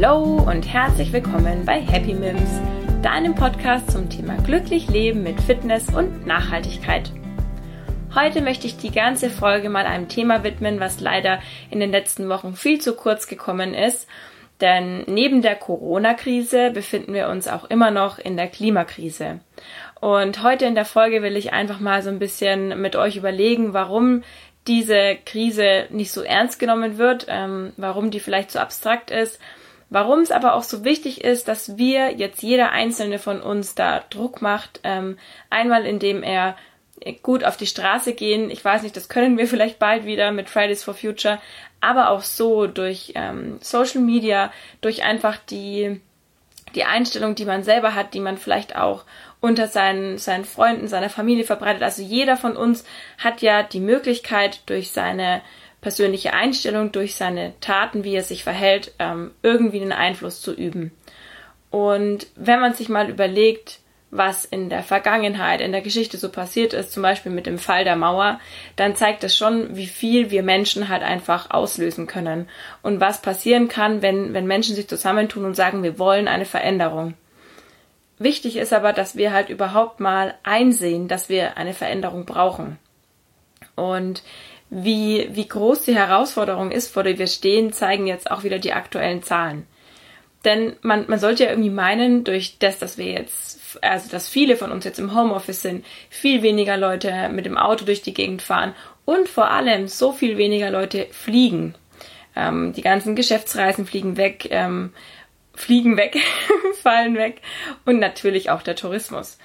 Hallo und herzlich willkommen bei Happy Mims, deinem Podcast zum Thema glücklich leben mit Fitness und Nachhaltigkeit. Heute möchte ich die ganze Folge mal einem Thema widmen, was leider in den letzten Wochen viel zu kurz gekommen ist. Denn neben der Corona-Krise befinden wir uns auch immer noch in der Klimakrise. Und heute in der Folge will ich einfach mal so ein bisschen mit euch überlegen, warum diese Krise nicht so ernst genommen wird, ähm, warum die vielleicht so abstrakt ist, warum es aber auch so wichtig ist, dass wir jetzt jeder einzelne von uns da Druck macht, ähm, einmal indem er gut auf die Straße gehen. Ich weiß nicht, das können wir vielleicht bald wieder mit Fridays for Future, aber auch so durch ähm, Social Media, durch einfach die die Einstellung, die man selber hat, die man vielleicht auch unter seinen, seinen Freunden, seiner Familie verbreitet. Also jeder von uns hat ja die Möglichkeit, durch seine persönliche Einstellung, durch seine Taten, wie er sich verhält, ähm, irgendwie einen Einfluss zu üben. Und wenn man sich mal überlegt, was in der Vergangenheit, in der Geschichte so passiert ist, zum Beispiel mit dem Fall der Mauer, dann zeigt es schon, wie viel wir Menschen halt einfach auslösen können und was passieren kann, wenn, wenn Menschen sich zusammentun und sagen, wir wollen eine Veränderung. Wichtig ist aber, dass wir halt überhaupt mal einsehen, dass wir eine Veränderung brauchen. Und wie, wie groß die Herausforderung ist, vor der wir stehen, zeigen jetzt auch wieder die aktuellen Zahlen. Denn man, man sollte ja irgendwie meinen, durch das, dass wir jetzt, also dass viele von uns jetzt im Homeoffice sind, viel weniger Leute mit dem Auto durch die Gegend fahren und vor allem so viel weniger Leute fliegen. Ähm, die ganzen Geschäftsreisen fliegen weg. Ähm, fliegen weg, fallen weg und natürlich auch der Tourismus.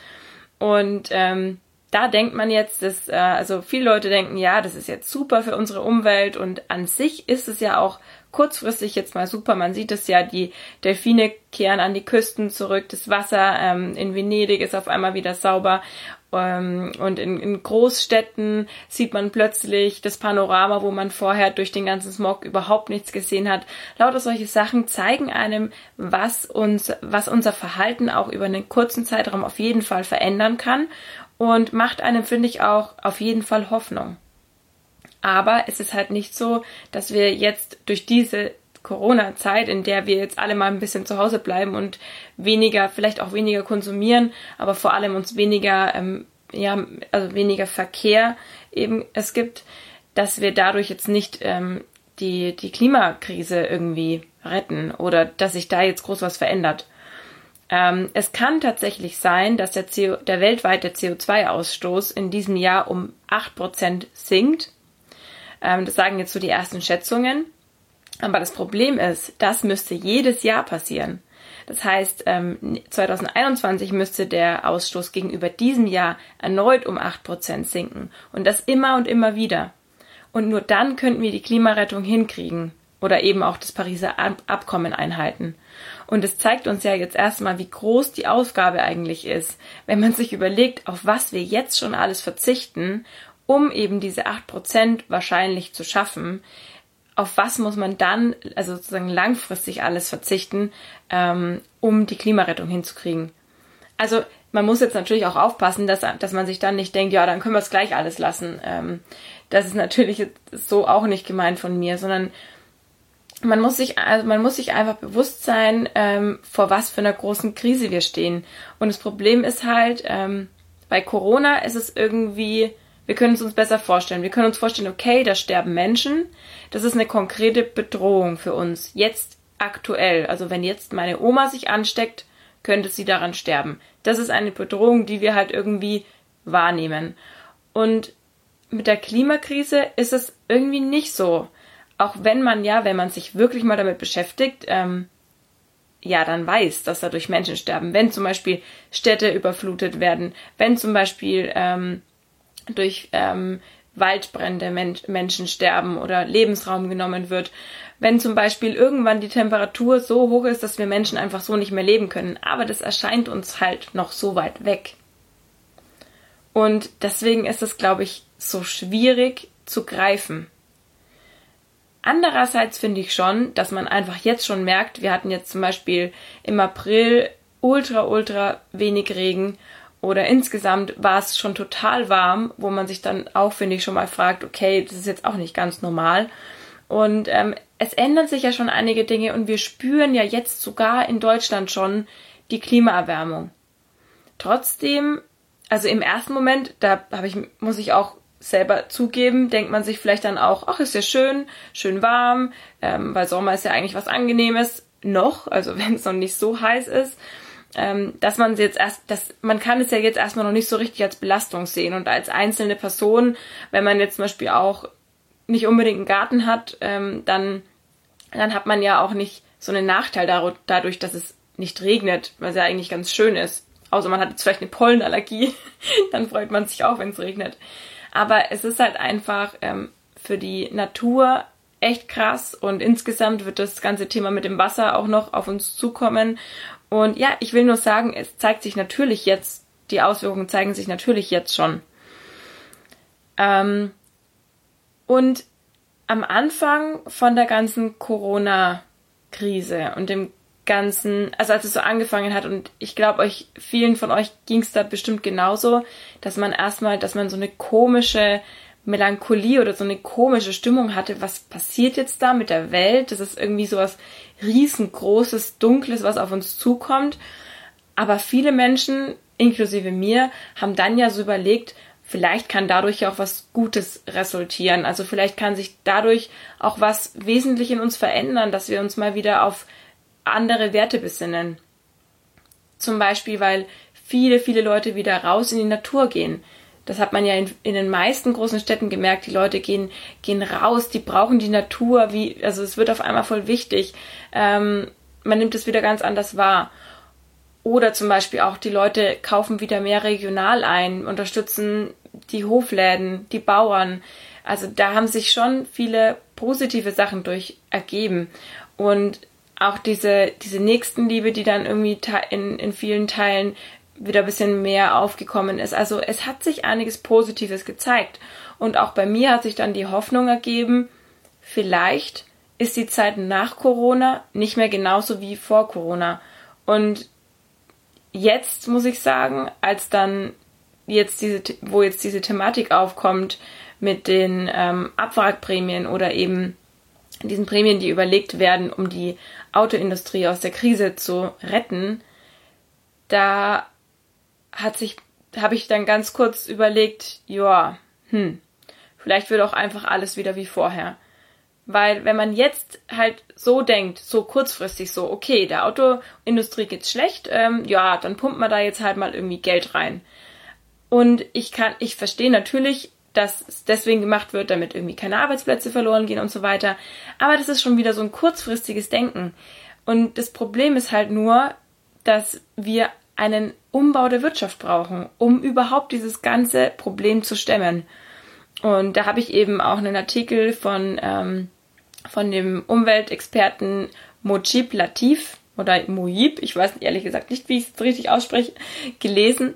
Und ähm, da denkt man jetzt, dass, äh, also viele Leute denken, ja, das ist jetzt super für unsere Umwelt und an sich ist es ja auch kurzfristig jetzt mal super. Man sieht es ja, die Delfine kehren an die Küsten zurück, das Wasser ähm, in Venedig ist auf einmal wieder sauber ähm, und in, in Großstädten sieht man plötzlich das Panorama, wo man vorher durch den ganzen Smog überhaupt nichts gesehen hat. Lauter solche Sachen zeigen einem, was uns, was unser Verhalten auch über einen kurzen Zeitraum auf jeden Fall verändern kann und macht einem, finde ich, auch auf jeden Fall Hoffnung. Aber es ist halt nicht so, dass wir jetzt durch diese Corona-Zeit, in der wir jetzt alle mal ein bisschen zu Hause bleiben und weniger, vielleicht auch weniger konsumieren, aber vor allem uns weniger, ähm, ja, also weniger Verkehr eben es gibt, dass wir dadurch jetzt nicht ähm, die, die Klimakrise irgendwie retten oder dass sich da jetzt groß was verändert. Ähm, es kann tatsächlich sein, dass der, CO, der weltweite CO2-Ausstoß in diesem Jahr um 8% sinkt. Ähm, das sagen jetzt so die ersten Schätzungen. Aber das Problem ist, das müsste jedes Jahr passieren. Das heißt, 2021 ähm, müsste der Ausstoß gegenüber diesem Jahr erneut um 8% sinken. Und das immer und immer wieder. Und nur dann könnten wir die Klimarettung hinkriegen oder eben auch das Pariser Abkommen einhalten. Und es zeigt uns ja jetzt erstmal, wie groß die Aufgabe eigentlich ist, wenn man sich überlegt, auf was wir jetzt schon alles verzichten, um eben diese 8% wahrscheinlich zu schaffen auf was muss man dann, also sozusagen langfristig alles verzichten, ähm, um die Klimarettung hinzukriegen. Also man muss jetzt natürlich auch aufpassen, dass, dass man sich dann nicht denkt, ja, dann können wir es gleich alles lassen. Ähm, das ist natürlich so auch nicht gemeint von mir, sondern man muss sich, also man muss sich einfach bewusst sein, ähm, vor was für einer großen Krise wir stehen. Und das Problem ist halt, ähm, bei Corona ist es irgendwie wir können es uns besser vorstellen. Wir können uns vorstellen, okay, da sterben Menschen. Das ist eine konkrete Bedrohung für uns. Jetzt aktuell. Also wenn jetzt meine Oma sich ansteckt, könnte sie daran sterben. Das ist eine Bedrohung, die wir halt irgendwie wahrnehmen. Und mit der Klimakrise ist es irgendwie nicht so. Auch wenn man ja, wenn man sich wirklich mal damit beschäftigt, ähm, ja, dann weiß, dass dadurch Menschen sterben. Wenn zum Beispiel Städte überflutet werden, wenn zum Beispiel ähm, durch ähm, Waldbrände Men Menschen sterben oder Lebensraum genommen wird. Wenn zum Beispiel irgendwann die Temperatur so hoch ist, dass wir Menschen einfach so nicht mehr leben können. Aber das erscheint uns halt noch so weit weg. Und deswegen ist es, glaube ich, so schwierig zu greifen. Andererseits finde ich schon, dass man einfach jetzt schon merkt, wir hatten jetzt zum Beispiel im April ultra, ultra wenig Regen oder insgesamt war es schon total warm, wo man sich dann auch, finde ich, schon mal fragt, okay, das ist jetzt auch nicht ganz normal. Und ähm, es ändern sich ja schon einige Dinge und wir spüren ja jetzt sogar in Deutschland schon die Klimaerwärmung. Trotzdem, also im ersten Moment, da ich, muss ich auch selber zugeben, denkt man sich vielleicht dann auch, ach, ist ja schön, schön warm, ähm, weil Sommer ist ja eigentlich was Angenehmes noch, also wenn es noch nicht so heiß ist, ähm, dass man jetzt erst, dass man kann es ja jetzt erstmal noch nicht so richtig als Belastung sehen und als einzelne Person, wenn man jetzt zum Beispiel auch nicht unbedingt einen Garten hat, ähm, dann dann hat man ja auch nicht so einen Nachteil dadurch, dass es nicht regnet, was ja eigentlich ganz schön ist. Außer man hat jetzt vielleicht eine Pollenallergie, dann freut man sich auch, wenn es regnet. Aber es ist halt einfach ähm, für die Natur echt krass und insgesamt wird das ganze Thema mit dem Wasser auch noch auf uns zukommen. Und ja, ich will nur sagen, es zeigt sich natürlich jetzt, die Auswirkungen zeigen sich natürlich jetzt schon. Ähm, und am Anfang von der ganzen Corona-Krise und dem ganzen, also als es so angefangen hat und ich glaube euch, vielen von euch ging es da bestimmt genauso, dass man erstmal, dass man so eine komische Melancholie oder so eine komische Stimmung hatte, was passiert jetzt da mit der Welt? Das ist irgendwie so was riesengroßes, dunkles, was auf uns zukommt. Aber viele Menschen, inklusive mir, haben dann ja so überlegt, vielleicht kann dadurch ja auch was Gutes resultieren. Also vielleicht kann sich dadurch auch was wesentlich in uns verändern, dass wir uns mal wieder auf andere Werte besinnen. Zum Beispiel, weil viele, viele Leute wieder raus in die Natur gehen. Das hat man ja in, in, den meisten großen Städten gemerkt. Die Leute gehen, gehen raus, die brauchen die Natur, wie, also es wird auf einmal voll wichtig. Ähm, man nimmt es wieder ganz anders wahr. Oder zum Beispiel auch die Leute kaufen wieder mehr regional ein, unterstützen die Hofläden, die Bauern. Also da haben sich schon viele positive Sachen durch ergeben. Und auch diese, diese Nächstenliebe, die dann irgendwie in, in vielen Teilen wieder ein bisschen mehr aufgekommen ist. Also es hat sich einiges Positives gezeigt. Und auch bei mir hat sich dann die Hoffnung ergeben, vielleicht ist die Zeit nach Corona nicht mehr genauso wie vor Corona. Und jetzt muss ich sagen, als dann jetzt diese, wo jetzt diese Thematik aufkommt mit den ähm, Abwrackprämien oder eben diesen Prämien, die überlegt werden, um die Autoindustrie aus der Krise zu retten, da hat sich, habe ich dann ganz kurz überlegt, ja, hm, vielleicht wird auch einfach alles wieder wie vorher. Weil wenn man jetzt halt so denkt, so kurzfristig so, okay, der Autoindustrie geht's schlecht, ähm, ja, dann pumpt man da jetzt halt mal irgendwie Geld rein. Und ich kann, ich verstehe natürlich, dass es deswegen gemacht wird, damit irgendwie keine Arbeitsplätze verloren gehen und so weiter. Aber das ist schon wieder so ein kurzfristiges Denken. Und das Problem ist halt nur, dass wir einen Umbau der Wirtschaft brauchen, um überhaupt dieses ganze Problem zu stemmen. Und da habe ich eben auch einen Artikel von, ähm, von dem Umweltexperten Mojib Latif oder Mojib, ich weiß ehrlich gesagt nicht, wie ich es richtig ausspreche, gelesen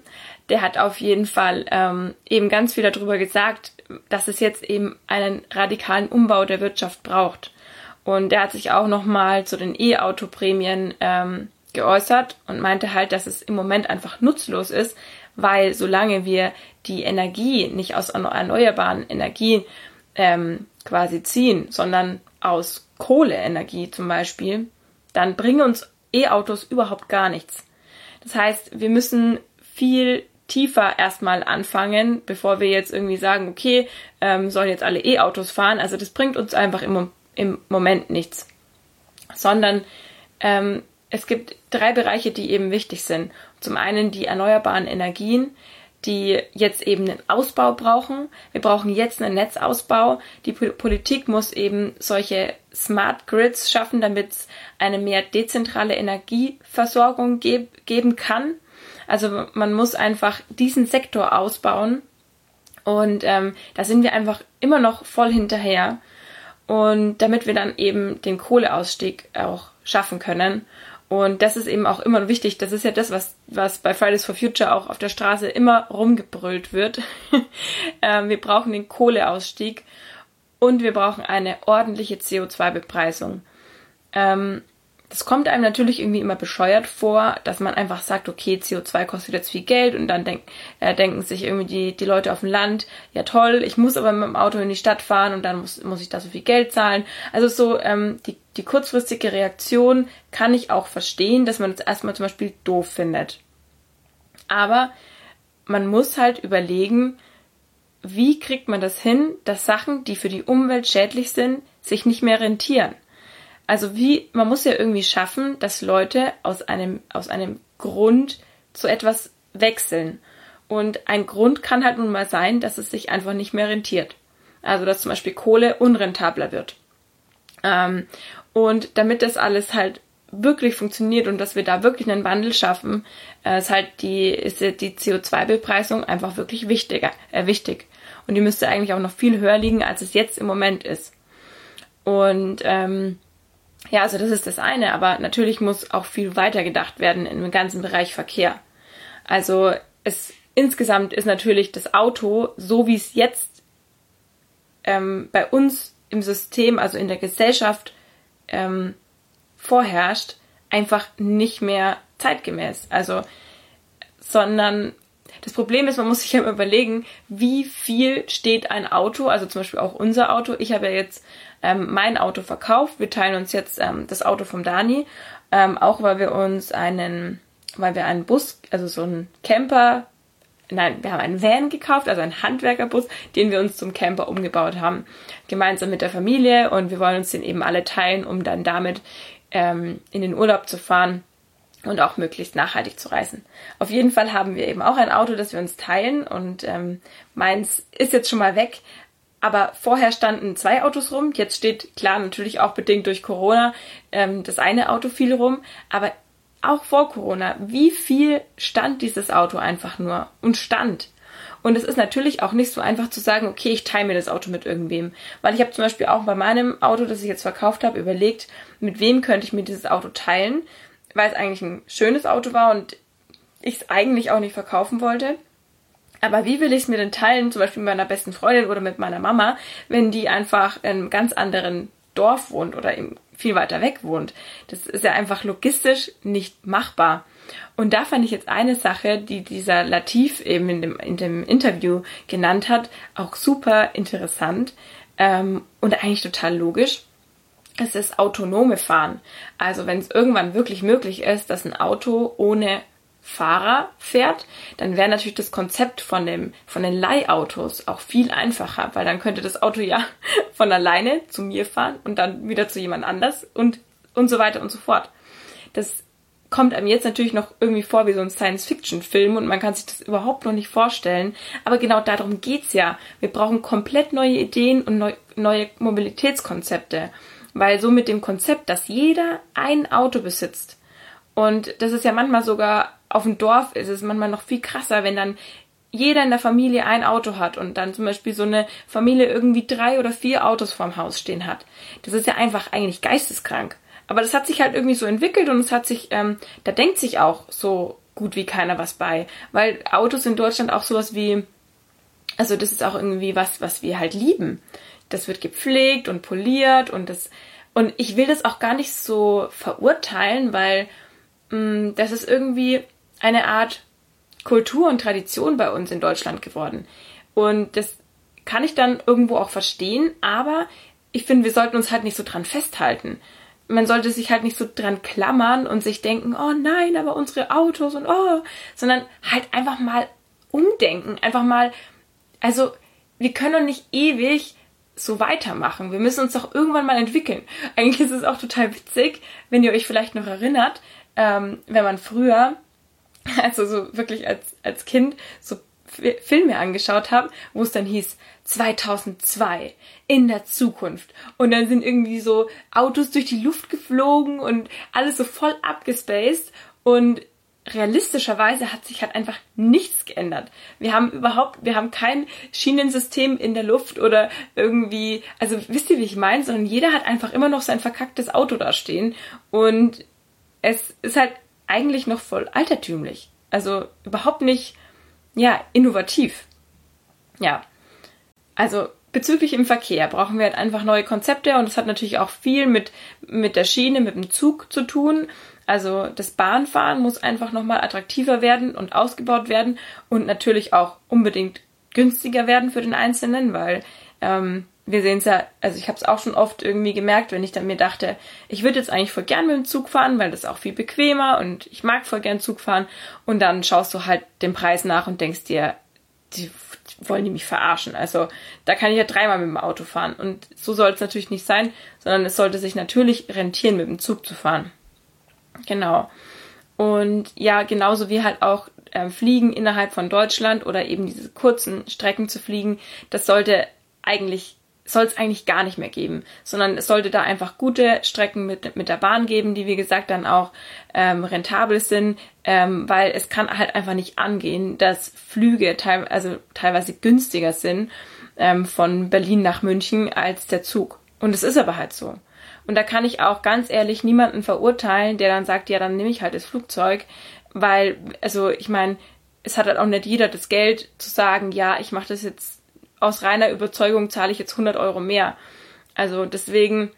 der hat auf jeden Fall ähm, eben ganz viel darüber gesagt, dass es jetzt eben einen radikalen Umbau der Wirtschaft braucht. Und der hat sich auch nochmal zu den E-Auto-Prämien ähm, geäußert und meinte halt, dass es im Moment einfach nutzlos ist, weil solange wir die Energie nicht aus erneuerbaren Energien ähm, quasi ziehen, sondern aus Kohleenergie zum Beispiel, dann bringen uns E-Autos überhaupt gar nichts. Das heißt, wir müssen viel tiefer erstmal anfangen, bevor wir jetzt irgendwie sagen, okay, ähm, sollen jetzt alle E-Autos fahren. Also das bringt uns einfach im, im Moment nichts. Sondern ähm, es gibt drei Bereiche, die eben wichtig sind. Zum einen die erneuerbaren Energien, die jetzt eben einen Ausbau brauchen. Wir brauchen jetzt einen Netzausbau. Die Politik muss eben solche Smart Grids schaffen, damit es eine mehr dezentrale Energieversorgung geb geben kann. Also man muss einfach diesen Sektor ausbauen und ähm, da sind wir einfach immer noch voll hinterher. Und damit wir dann eben den Kohleausstieg auch schaffen können. Und das ist eben auch immer wichtig. Das ist ja das, was, was bei Fridays for Future auch auf der Straße immer rumgebrüllt wird. ähm, wir brauchen den Kohleausstieg und wir brauchen eine ordentliche CO2-Bepreisung. Ähm, das kommt einem natürlich irgendwie immer bescheuert vor, dass man einfach sagt, okay, CO2 kostet jetzt viel Geld und dann denk, äh, denken sich irgendwie die, die Leute auf dem Land, ja toll, ich muss aber mit dem Auto in die Stadt fahren und dann muss, muss ich da so viel Geld zahlen. Also so ähm, die, die kurzfristige Reaktion kann ich auch verstehen, dass man es erstmal zum Beispiel doof findet. Aber man muss halt überlegen, wie kriegt man das hin, dass Sachen, die für die Umwelt schädlich sind, sich nicht mehr rentieren. Also wie, man muss ja irgendwie schaffen, dass Leute aus einem, aus einem Grund zu etwas wechseln. Und ein Grund kann halt nun mal sein, dass es sich einfach nicht mehr rentiert. Also dass zum Beispiel Kohle unrentabler wird. Ähm, und damit das alles halt wirklich funktioniert und dass wir da wirklich einen Wandel schaffen, äh, ist halt die, die CO2-Bepreisung einfach wirklich wichtiger, äh, wichtig. Und die müsste eigentlich auch noch viel höher liegen, als es jetzt im Moment ist. Und ähm, ja, also das ist das eine, aber natürlich muss auch viel weiter gedacht werden im ganzen Bereich Verkehr. Also es insgesamt ist natürlich das Auto, so wie es jetzt ähm, bei uns im System, also in der Gesellschaft ähm, vorherrscht, einfach nicht mehr zeitgemäß. Also, sondern das Problem ist, man muss sich ja überlegen, wie viel steht ein Auto, also zum Beispiel auch unser Auto. Ich habe ja jetzt ähm, mein Auto verkauft. Wir teilen uns jetzt ähm, das Auto vom Dani, ähm, auch weil wir uns einen, weil wir einen Bus, also so einen Camper, nein, wir haben einen Van gekauft, also einen Handwerkerbus, den wir uns zum Camper umgebaut haben, gemeinsam mit der Familie und wir wollen uns den eben alle teilen, um dann damit ähm, in den Urlaub zu fahren und auch möglichst nachhaltig zu reisen. Auf jeden Fall haben wir eben auch ein Auto, das wir uns teilen und ähm, meins ist jetzt schon mal weg, aber vorher standen zwei Autos rum. Jetzt steht klar natürlich auch bedingt durch Corona ähm, das eine Auto viel rum. Aber auch vor Corona, wie viel stand dieses Auto einfach nur und stand? Und es ist natürlich auch nicht so einfach zu sagen, okay, ich teile mir das Auto mit irgendwem. Weil ich habe zum Beispiel auch bei meinem Auto, das ich jetzt verkauft habe, überlegt, mit wem könnte ich mir dieses Auto teilen, weil es eigentlich ein schönes Auto war und ich es eigentlich auch nicht verkaufen wollte. Aber wie will ich es mir denn teilen, zum Beispiel mit meiner besten Freundin oder mit meiner Mama, wenn die einfach in einem ganz anderen Dorf wohnt oder eben viel weiter weg wohnt? Das ist ja einfach logistisch nicht machbar. Und da fand ich jetzt eine Sache, die dieser Latif eben in dem, in dem Interview genannt hat, auch super interessant ähm, und eigentlich total logisch. Es ist autonome Fahren. Also wenn es irgendwann wirklich möglich ist, dass ein Auto ohne Fahrer fährt, dann wäre natürlich das Konzept von dem, von den Leihautos auch viel einfacher, weil dann könnte das Auto ja von alleine zu mir fahren und dann wieder zu jemand anders und, und so weiter und so fort. Das kommt einem jetzt natürlich noch irgendwie vor wie so ein Science-Fiction-Film und man kann sich das überhaupt noch nicht vorstellen. Aber genau darum geht's ja. Wir brauchen komplett neue Ideen und neu, neue Mobilitätskonzepte. Weil so mit dem Konzept, dass jeder ein Auto besitzt, und das ist ja manchmal sogar auf dem Dorf ist es manchmal noch viel krasser, wenn dann jeder in der Familie ein Auto hat und dann zum Beispiel so eine Familie irgendwie drei oder vier Autos vorm Haus stehen hat. Das ist ja einfach eigentlich geisteskrank. Aber das hat sich halt irgendwie so entwickelt und es hat sich, ähm, da denkt sich auch so gut wie keiner was bei. Weil Autos in Deutschland auch sowas wie, also das ist auch irgendwie was, was wir halt lieben. Das wird gepflegt und poliert und das, und ich will das auch gar nicht so verurteilen, weil mh, mm, das ist irgendwie, eine Art Kultur und Tradition bei uns in Deutschland geworden. Und das kann ich dann irgendwo auch verstehen, aber ich finde, wir sollten uns halt nicht so dran festhalten. Man sollte sich halt nicht so dran klammern und sich denken, oh nein, aber unsere Autos und oh, sondern halt einfach mal umdenken, einfach mal, also wir können doch nicht ewig so weitermachen. Wir müssen uns doch irgendwann mal entwickeln. Eigentlich ist es auch total witzig, wenn ihr euch vielleicht noch erinnert, ähm, wenn man früher also so wirklich als, als Kind so Filme angeschaut habe, wo es dann hieß 2002 in der Zukunft. Und dann sind irgendwie so Autos durch die Luft geflogen und alles so voll abgespaced. Und realistischerweise hat sich halt einfach nichts geändert. Wir haben überhaupt, wir haben kein Schienensystem in der Luft oder irgendwie, also wisst ihr, wie ich meine, sondern jeder hat einfach immer noch sein verkacktes Auto da stehen und es ist halt eigentlich noch voll altertümlich. Also überhaupt nicht, ja, innovativ. Ja. Also bezüglich im Verkehr brauchen wir halt einfach neue Konzepte und das hat natürlich auch viel mit, mit der Schiene, mit dem Zug zu tun. Also das Bahnfahren muss einfach nochmal attraktiver werden und ausgebaut werden und natürlich auch unbedingt günstiger werden für den Einzelnen, weil ähm, wir sehen es ja, also ich habe es auch schon oft irgendwie gemerkt, wenn ich dann mir dachte, ich würde jetzt eigentlich voll gern mit dem Zug fahren, weil das ist auch viel bequemer und ich mag voll gern Zug fahren und dann schaust du halt den Preis nach und denkst dir, die wollen die mich verarschen. Also da kann ich ja dreimal mit dem Auto fahren und so soll es natürlich nicht sein, sondern es sollte sich natürlich rentieren, mit dem Zug zu fahren. Genau. Und ja, genauso wie halt auch äh, Fliegen innerhalb von Deutschland oder eben diese kurzen Strecken zu fliegen, das sollte eigentlich soll es eigentlich gar nicht mehr geben, sondern es sollte da einfach gute Strecken mit, mit der Bahn geben, die wie gesagt dann auch ähm, rentabel sind, ähm, weil es kann halt einfach nicht angehen, dass Flüge teil also teilweise günstiger sind ähm, von Berlin nach München als der Zug. Und es ist aber halt so. Und da kann ich auch ganz ehrlich niemanden verurteilen, der dann sagt, ja, dann nehme ich halt das Flugzeug, weil, also ich meine, es hat halt auch nicht jeder das Geld zu sagen, ja, ich mache das jetzt aus reiner Überzeugung zahle ich jetzt 100 Euro mehr. Also deswegen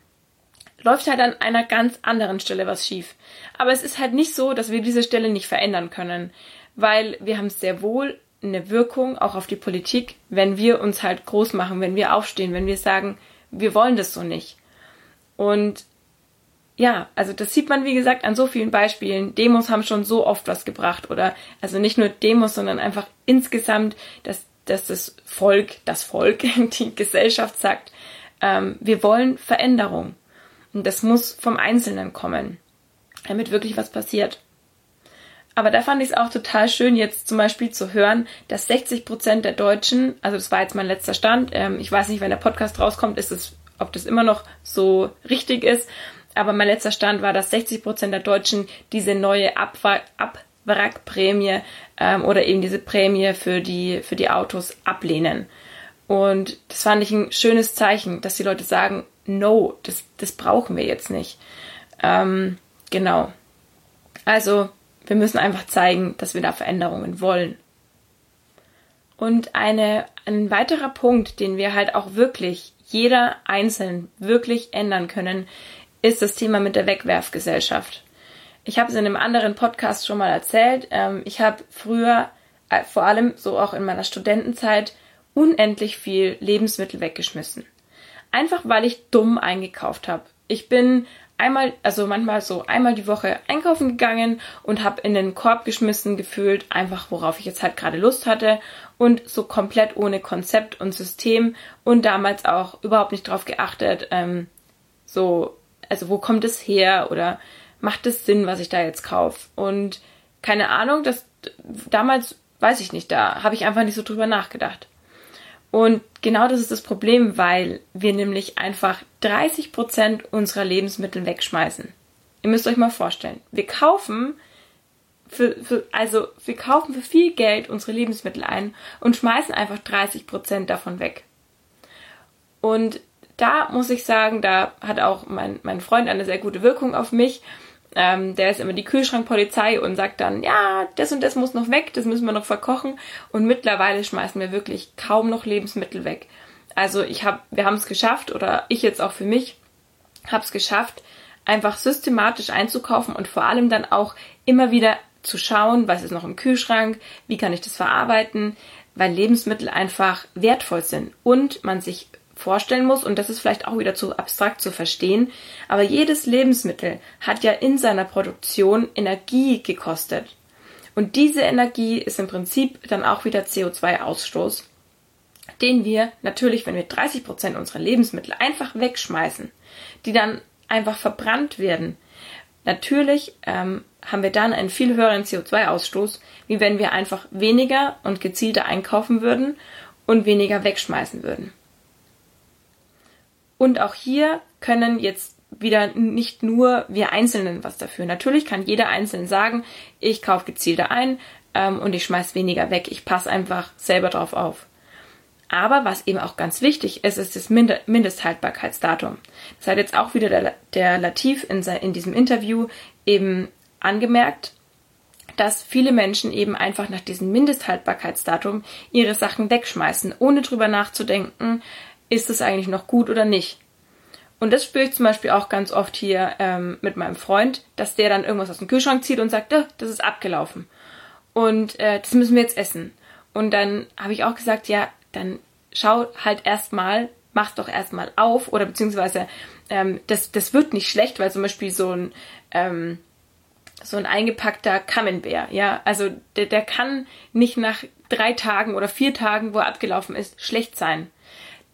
läuft halt an einer ganz anderen Stelle was schief. Aber es ist halt nicht so, dass wir diese Stelle nicht verändern können, weil wir haben sehr wohl eine Wirkung auch auf die Politik, wenn wir uns halt groß machen, wenn wir aufstehen, wenn wir sagen, wir wollen das so nicht. Und ja, also das sieht man wie gesagt an so vielen Beispielen. Demos haben schon so oft was gebracht oder also nicht nur Demos, sondern einfach insgesamt, dass dass das Volk, das Volk, die Gesellschaft sagt, ähm, wir wollen Veränderung. Und das muss vom Einzelnen kommen, damit wirklich was passiert. Aber da fand ich es auch total schön, jetzt zum Beispiel zu hören, dass 60 Prozent der Deutschen, also das war jetzt mein letzter Stand, ähm, ich weiß nicht, wenn der Podcast rauskommt, ist es, ob das immer noch so richtig ist, aber mein letzter Stand war, dass 60 Prozent der Deutschen diese neue Abwa Ab Wrackprämie ähm, oder eben diese Prämie für die, für die Autos ablehnen. Und das fand ich ein schönes Zeichen, dass die Leute sagen, no, das, das brauchen wir jetzt nicht. Ähm, genau. Also, wir müssen einfach zeigen, dass wir da Veränderungen wollen. Und eine, ein weiterer Punkt, den wir halt auch wirklich, jeder einzeln wirklich ändern können, ist das Thema mit der Wegwerfgesellschaft. Ich habe es in einem anderen Podcast schon mal erzählt. Ähm, ich habe früher, äh, vor allem so auch in meiner Studentenzeit, unendlich viel Lebensmittel weggeschmissen. Einfach weil ich dumm eingekauft habe. Ich bin einmal, also manchmal so einmal die Woche einkaufen gegangen und habe in den Korb geschmissen gefühlt, einfach worauf ich jetzt halt gerade Lust hatte und so komplett ohne Konzept und System und damals auch überhaupt nicht drauf geachtet, ähm, so, also wo kommt es her oder macht es Sinn, was ich da jetzt kaufe? Und keine Ahnung, das damals weiß ich nicht, da habe ich einfach nicht so drüber nachgedacht. Und genau das ist das Problem, weil wir nämlich einfach 30 Prozent unserer Lebensmittel wegschmeißen. Ihr müsst euch mal vorstellen, wir kaufen für, für, also wir kaufen für viel Geld unsere Lebensmittel ein und schmeißen einfach 30 Prozent davon weg. Und da muss ich sagen, da hat auch mein, mein Freund eine sehr gute Wirkung auf mich, ähm, der ist immer die Kühlschrankpolizei und sagt dann, ja, das und das muss noch weg, das müssen wir noch verkochen. Und mittlerweile schmeißen wir wirklich kaum noch Lebensmittel weg. Also ich habe, wir haben es geschafft, oder ich jetzt auch für mich, habe es geschafft, einfach systematisch einzukaufen und vor allem dann auch immer wieder zu schauen, was ist noch im Kühlschrank, wie kann ich das verarbeiten, weil Lebensmittel einfach wertvoll sind und man sich vorstellen muss, und das ist vielleicht auch wieder zu abstrakt zu verstehen, aber jedes Lebensmittel hat ja in seiner Produktion Energie gekostet. Und diese Energie ist im Prinzip dann auch wieder CO2-Ausstoß, den wir natürlich, wenn wir 30 Prozent unserer Lebensmittel einfach wegschmeißen, die dann einfach verbrannt werden, natürlich ähm, haben wir dann einen viel höheren CO2-Ausstoß, wie wenn wir einfach weniger und gezielter einkaufen würden und weniger wegschmeißen würden. Und auch hier können jetzt wieder nicht nur wir Einzelnen was dafür. Natürlich kann jeder Einzelne sagen, ich kaufe gezielter ein ähm, und ich schmeiß weniger weg. Ich passe einfach selber drauf auf. Aber was eben auch ganz wichtig ist, ist das Mindesthaltbarkeitsdatum. Das hat jetzt auch wieder der, der Latif in, in diesem Interview eben angemerkt, dass viele Menschen eben einfach nach diesem Mindesthaltbarkeitsdatum ihre Sachen wegschmeißen, ohne drüber nachzudenken, ist es eigentlich noch gut oder nicht? Und das spüre ich zum Beispiel auch ganz oft hier ähm, mit meinem Freund, dass der dann irgendwas aus dem Kühlschrank zieht und sagt, oh, das ist abgelaufen. Und äh, das müssen wir jetzt essen. Und dann habe ich auch gesagt, ja, dann schau halt erstmal, mach doch erstmal auf oder beziehungsweise ähm, das, das wird nicht schlecht, weil zum Beispiel so ein ähm, so ein eingepackter Camembert, ja, also der, der kann nicht nach drei Tagen oder vier Tagen, wo er abgelaufen ist, schlecht sein.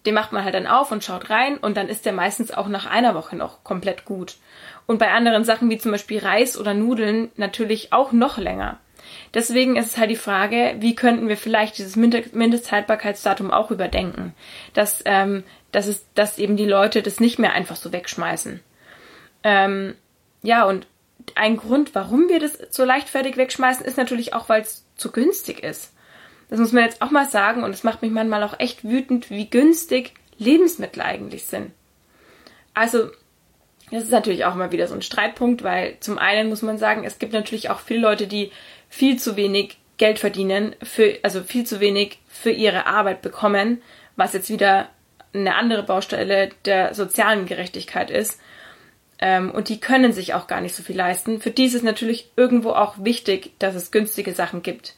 Den macht man halt dann auf und schaut rein und dann ist der meistens auch nach einer Woche noch komplett gut. Und bei anderen Sachen wie zum Beispiel Reis oder Nudeln natürlich auch noch länger. Deswegen ist es halt die Frage, wie könnten wir vielleicht dieses Mindesthaltbarkeitsdatum auch überdenken, dass, ähm, dass, es, dass eben die Leute das nicht mehr einfach so wegschmeißen. Ähm, ja, und ein Grund, warum wir das so leichtfertig wegschmeißen, ist natürlich auch, weil es zu günstig ist. Das muss man jetzt auch mal sagen und es macht mich manchmal auch echt wütend, wie günstig Lebensmittel eigentlich sind. Also, das ist natürlich auch mal wieder so ein Streitpunkt, weil zum einen muss man sagen, es gibt natürlich auch viele Leute, die viel zu wenig Geld verdienen, für, also viel zu wenig für ihre Arbeit bekommen, was jetzt wieder eine andere Baustelle der sozialen Gerechtigkeit ist. Ähm, und die können sich auch gar nicht so viel leisten. Für die ist es natürlich irgendwo auch wichtig, dass es günstige Sachen gibt.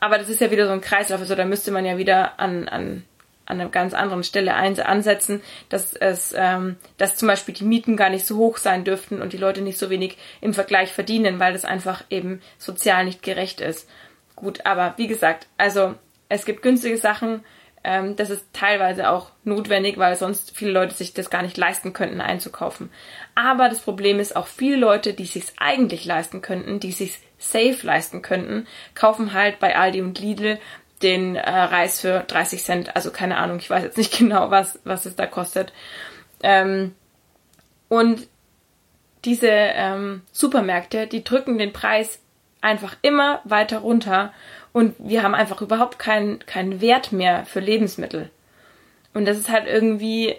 Aber das ist ja wieder so ein Kreislauf, also da müsste man ja wieder an, an, an einer ganz anderen Stelle ansetzen, dass es, ähm, dass zum Beispiel die Mieten gar nicht so hoch sein dürften und die Leute nicht so wenig im Vergleich verdienen, weil das einfach eben sozial nicht gerecht ist. Gut, aber wie gesagt, also es gibt günstige Sachen, ähm, das ist teilweise auch notwendig, weil sonst viele Leute sich das gar nicht leisten könnten einzukaufen. Aber das Problem ist auch viele Leute, die sich eigentlich leisten könnten, die sich safe leisten könnten, kaufen halt bei Aldi und Lidl den äh, Reis für 30 Cent. Also keine Ahnung, ich weiß jetzt nicht genau, was, was es da kostet. Ähm, und diese ähm, Supermärkte, die drücken den Preis einfach immer weiter runter und wir haben einfach überhaupt keinen, keinen Wert mehr für Lebensmittel. Und das ist halt irgendwie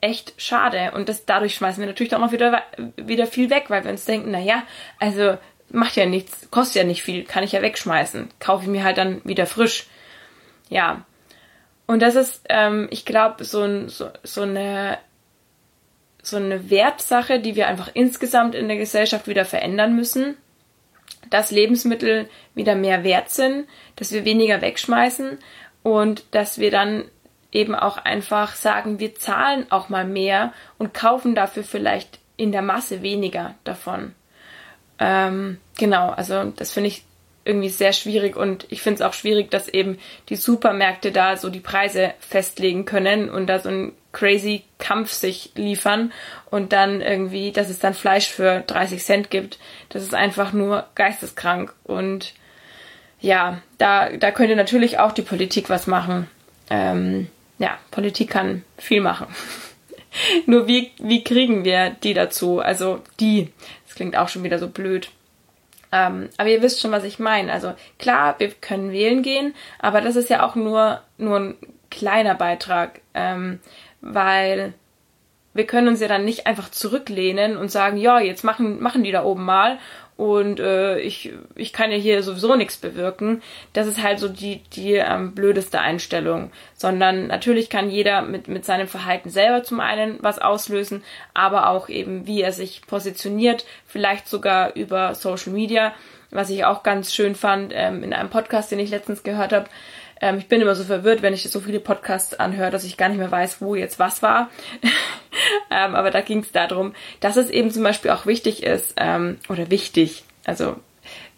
echt schade. Und das, dadurch schmeißen wir natürlich auch noch wieder, wieder viel weg, weil wir uns denken, na ja, also macht ja nichts, kostet ja nicht viel, kann ich ja wegschmeißen. Kaufe ich mir halt dann wieder frisch. Ja. Und das ist, ähm, ich glaube, so, ein, so, so eine so eine Wertsache, die wir einfach insgesamt in der Gesellschaft wieder verändern müssen dass Lebensmittel wieder mehr wert sind, dass wir weniger wegschmeißen und dass wir dann eben auch einfach sagen, wir zahlen auch mal mehr und kaufen dafür vielleicht in der Masse weniger davon. Ähm, genau, also das finde ich irgendwie sehr schwierig und ich finde es auch schwierig, dass eben die Supermärkte da so die Preise festlegen können und da so ein crazy Kampf sich liefern und dann irgendwie, dass es dann Fleisch für 30 Cent gibt. Das ist einfach nur geisteskrank und ja, da, da könnte natürlich auch die Politik was machen. Ähm, ja, Politik kann viel machen. nur wie, wie kriegen wir die dazu? Also die, das klingt auch schon wieder so blöd. Ähm, aber ihr wisst schon, was ich meine. Also klar, wir können wählen gehen, aber das ist ja auch nur, nur ein kleiner Beitrag, ähm, weil wir können uns ja dann nicht einfach zurücklehnen und sagen, ja, jetzt machen, machen die da oben mal und äh, ich, ich kann ja hier sowieso nichts bewirken. Das ist halt so die, die ähm, blödeste Einstellung. Sondern natürlich kann jeder mit, mit seinem Verhalten selber zum einen was auslösen, aber auch eben, wie er sich positioniert, vielleicht sogar über Social Media, was ich auch ganz schön fand ähm, in einem Podcast, den ich letztens gehört habe. Ähm, ich bin immer so verwirrt, wenn ich so viele Podcasts anhöre, dass ich gar nicht mehr weiß, wo jetzt was war. ähm, aber da ging es darum, dass es eben zum Beispiel auch wichtig ist, ähm, oder wichtig, also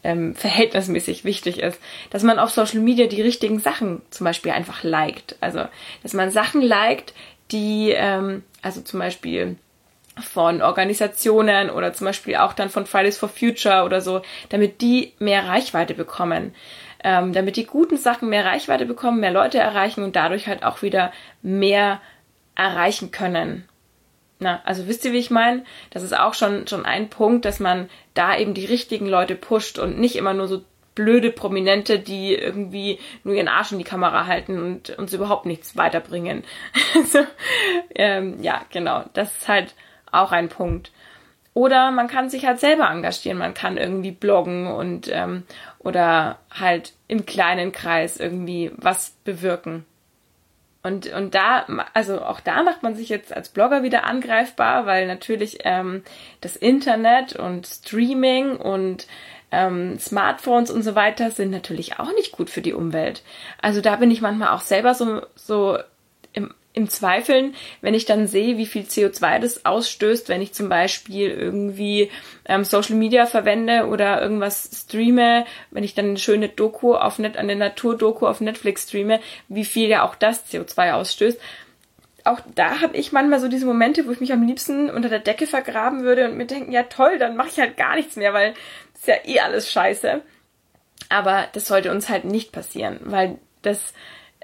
ähm, verhältnismäßig wichtig ist, dass man auf Social Media die richtigen Sachen zum Beispiel einfach liked. Also, dass man Sachen liked, die, ähm, also zum Beispiel von Organisationen oder zum Beispiel auch dann von Fridays for Future oder so, damit die mehr Reichweite bekommen ähm, damit die guten Sachen mehr Reichweite bekommen, mehr Leute erreichen und dadurch halt auch wieder mehr erreichen können. Na, also wisst ihr, wie ich meine? Das ist auch schon, schon ein Punkt, dass man da eben die richtigen Leute pusht und nicht immer nur so blöde Prominente, die irgendwie nur ihren Arsch in die Kamera halten und uns überhaupt nichts weiterbringen. also, ähm, ja, genau. Das ist halt auch ein Punkt. Oder man kann sich halt selber engagieren, man kann irgendwie bloggen und ähm, oder halt im kleinen Kreis irgendwie was bewirken. Und, und da, also auch da macht man sich jetzt als Blogger wieder angreifbar, weil natürlich ähm, das Internet und Streaming und ähm, Smartphones und so weiter sind natürlich auch nicht gut für die Umwelt. Also da bin ich manchmal auch selber so, so im, im Zweifeln, wenn ich dann sehe, wie viel CO2 das ausstößt, wenn ich zum Beispiel irgendwie ähm, Social Media verwende oder irgendwas streame, wenn ich dann eine schöne Doku auf Net, eine Naturdoku auf Netflix streame, wie viel ja auch das CO2 ausstößt. Auch da habe ich manchmal so diese Momente, wo ich mich am liebsten unter der Decke vergraben würde und mir denken, ja toll, dann mache ich halt gar nichts mehr, weil ist ja eh alles scheiße. Aber das sollte uns halt nicht passieren, weil das,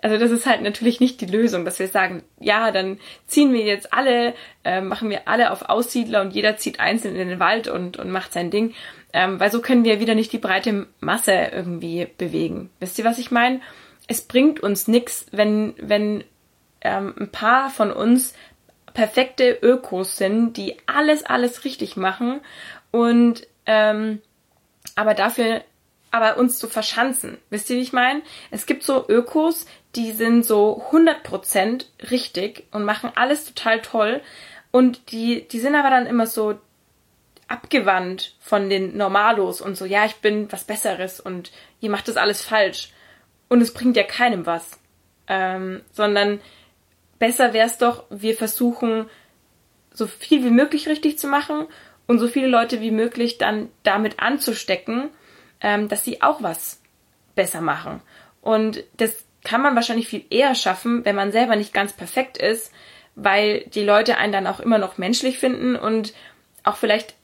also das ist halt natürlich nicht die Lösung, dass wir sagen, ja, dann ziehen wir jetzt alle, äh, machen wir alle auf Aussiedler und jeder zieht einzeln in den Wald und, und macht sein Ding. Ähm, weil so können wir wieder nicht die breite Masse irgendwie bewegen. Wisst ihr, was ich meine? Es bringt uns nichts, wenn, wenn ähm, ein paar von uns perfekte Ökos sind, die alles, alles richtig machen und ähm, aber dafür aber uns zu verschanzen. Wisst ihr, wie ich meine? Es gibt so Ökos, die sind so 100% richtig und machen alles total toll und die, die sind aber dann immer so abgewandt von den Normalos und so, ja, ich bin was Besseres und ihr macht das alles falsch. Und es bringt ja keinem was. Ähm, sondern besser wäre es doch, wir versuchen, so viel wie möglich richtig zu machen und so viele Leute wie möglich dann damit anzustecken, ähm, dass sie auch was besser machen. Und das kann man wahrscheinlich viel eher schaffen, wenn man selber nicht ganz perfekt ist, weil die Leute einen dann auch immer noch menschlich finden und auch vielleicht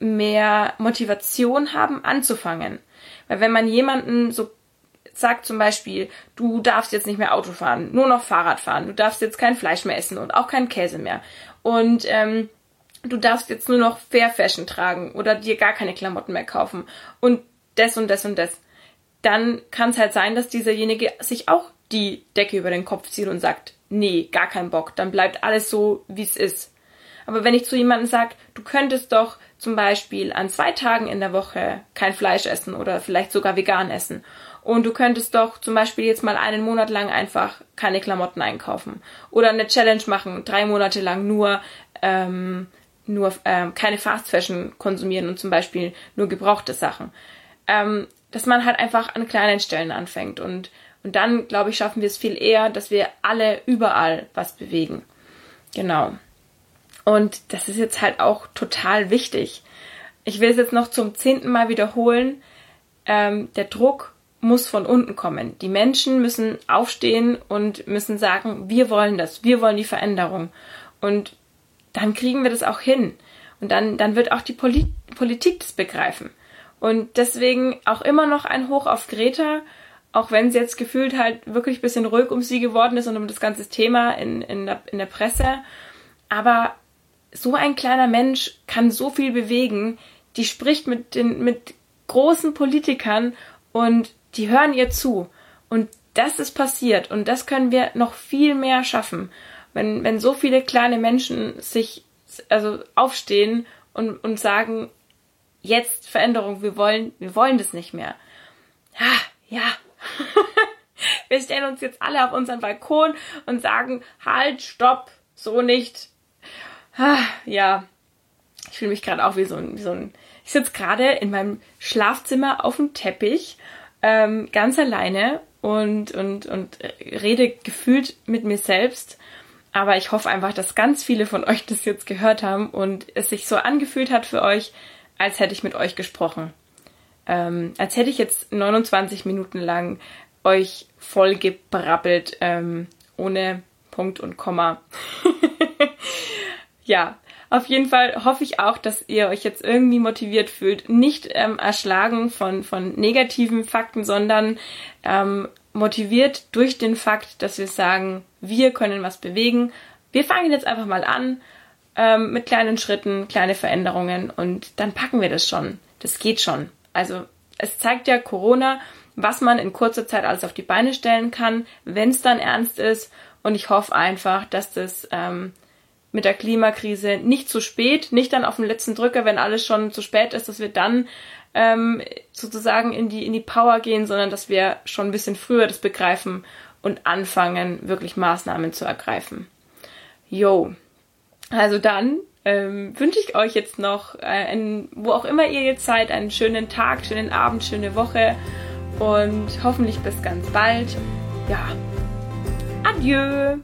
mehr Motivation haben, anzufangen. Weil wenn man jemanden so sagt zum Beispiel, du darfst jetzt nicht mehr Auto fahren, nur noch Fahrrad fahren, du darfst jetzt kein Fleisch mehr essen und auch keinen Käse mehr. Und ähm, du darfst jetzt nur noch Fair Fashion tragen oder dir gar keine Klamotten mehr kaufen und das und das und das, dann kann es halt sein, dass dieserjenige sich auch die Decke über den Kopf zieht und sagt, nee, gar kein Bock, dann bleibt alles so, wie es ist. Aber wenn ich zu jemandem sage, du könntest doch zum Beispiel an zwei Tagen in der Woche kein Fleisch essen oder vielleicht sogar vegan essen und du könntest doch zum Beispiel jetzt mal einen Monat lang einfach keine Klamotten einkaufen oder eine Challenge machen, drei Monate lang nur ähm, nur ähm, keine Fast Fashion konsumieren und zum Beispiel nur gebrauchte Sachen. Ähm, dass man halt einfach an kleinen Stellen anfängt und, und dann, glaube ich, schaffen wir es viel eher, dass wir alle überall was bewegen. Genau. Und das ist jetzt halt auch total wichtig. Ich will es jetzt noch zum zehnten Mal wiederholen. Ähm, der Druck muss von unten kommen. Die Menschen müssen aufstehen und müssen sagen, wir wollen das, wir wollen die Veränderung. Und dann kriegen wir das auch hin. Und dann, dann wird auch die Poli Politik das begreifen. Und deswegen auch immer noch ein Hoch auf Greta, auch wenn sie jetzt gefühlt halt wirklich ein bisschen ruhig um sie geworden ist und um das ganze Thema in, in, der, in der Presse. Aber so ein kleiner Mensch kann so viel bewegen. Die spricht mit den, mit großen Politikern und die hören ihr zu. Und das ist passiert und das können wir noch viel mehr schaffen wenn, wenn so viele kleine Menschen sich also aufstehen und, und sagen, jetzt Veränderung, wir wollen, wir wollen das nicht mehr. Ja, ja. wir stellen uns jetzt alle auf unseren Balkon und sagen, halt, stopp, so nicht. Ja, ich fühle mich gerade auch wie so ein, wie so ein. Ich sitze gerade in meinem Schlafzimmer auf dem Teppich, ähm, ganz alleine und, und, und rede gefühlt mit mir selbst aber ich hoffe einfach, dass ganz viele von euch das jetzt gehört haben und es sich so angefühlt hat für euch, als hätte ich mit euch gesprochen. Ähm, als hätte ich jetzt 29 Minuten lang euch voll gebrabbelt, ähm, ohne Punkt und Komma. ja, auf jeden Fall hoffe ich auch, dass ihr euch jetzt irgendwie motiviert fühlt, nicht ähm, erschlagen von, von negativen Fakten, sondern ähm, motiviert durch den Fakt, dass wir sagen, wir können was bewegen. Wir fangen jetzt einfach mal an ähm, mit kleinen Schritten, kleine Veränderungen und dann packen wir das schon. Das geht schon. Also es zeigt ja Corona, was man in kurzer Zeit alles auf die Beine stellen kann, wenn es dann ernst ist. Und ich hoffe einfach, dass das ähm, mit der Klimakrise nicht zu spät, nicht dann auf den letzten Drücker, wenn alles schon zu spät ist, dass wir dann ähm, sozusagen in die, in die Power gehen, sondern dass wir schon ein bisschen früher das begreifen und anfangen, wirklich Maßnahmen zu ergreifen. Jo. Also dann ähm, wünsche ich euch jetzt noch, äh, einen, wo auch immer ihr jetzt seid, einen schönen Tag, schönen Abend, schöne Woche und hoffentlich bis ganz bald. Ja. Adieu.